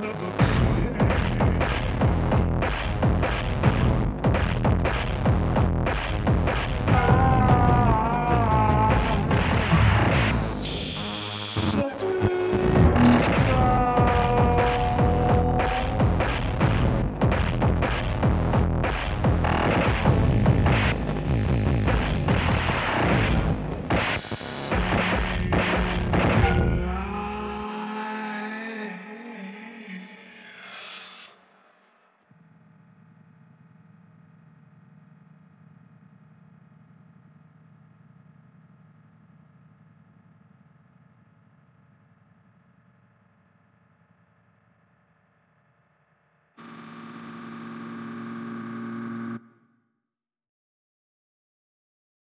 never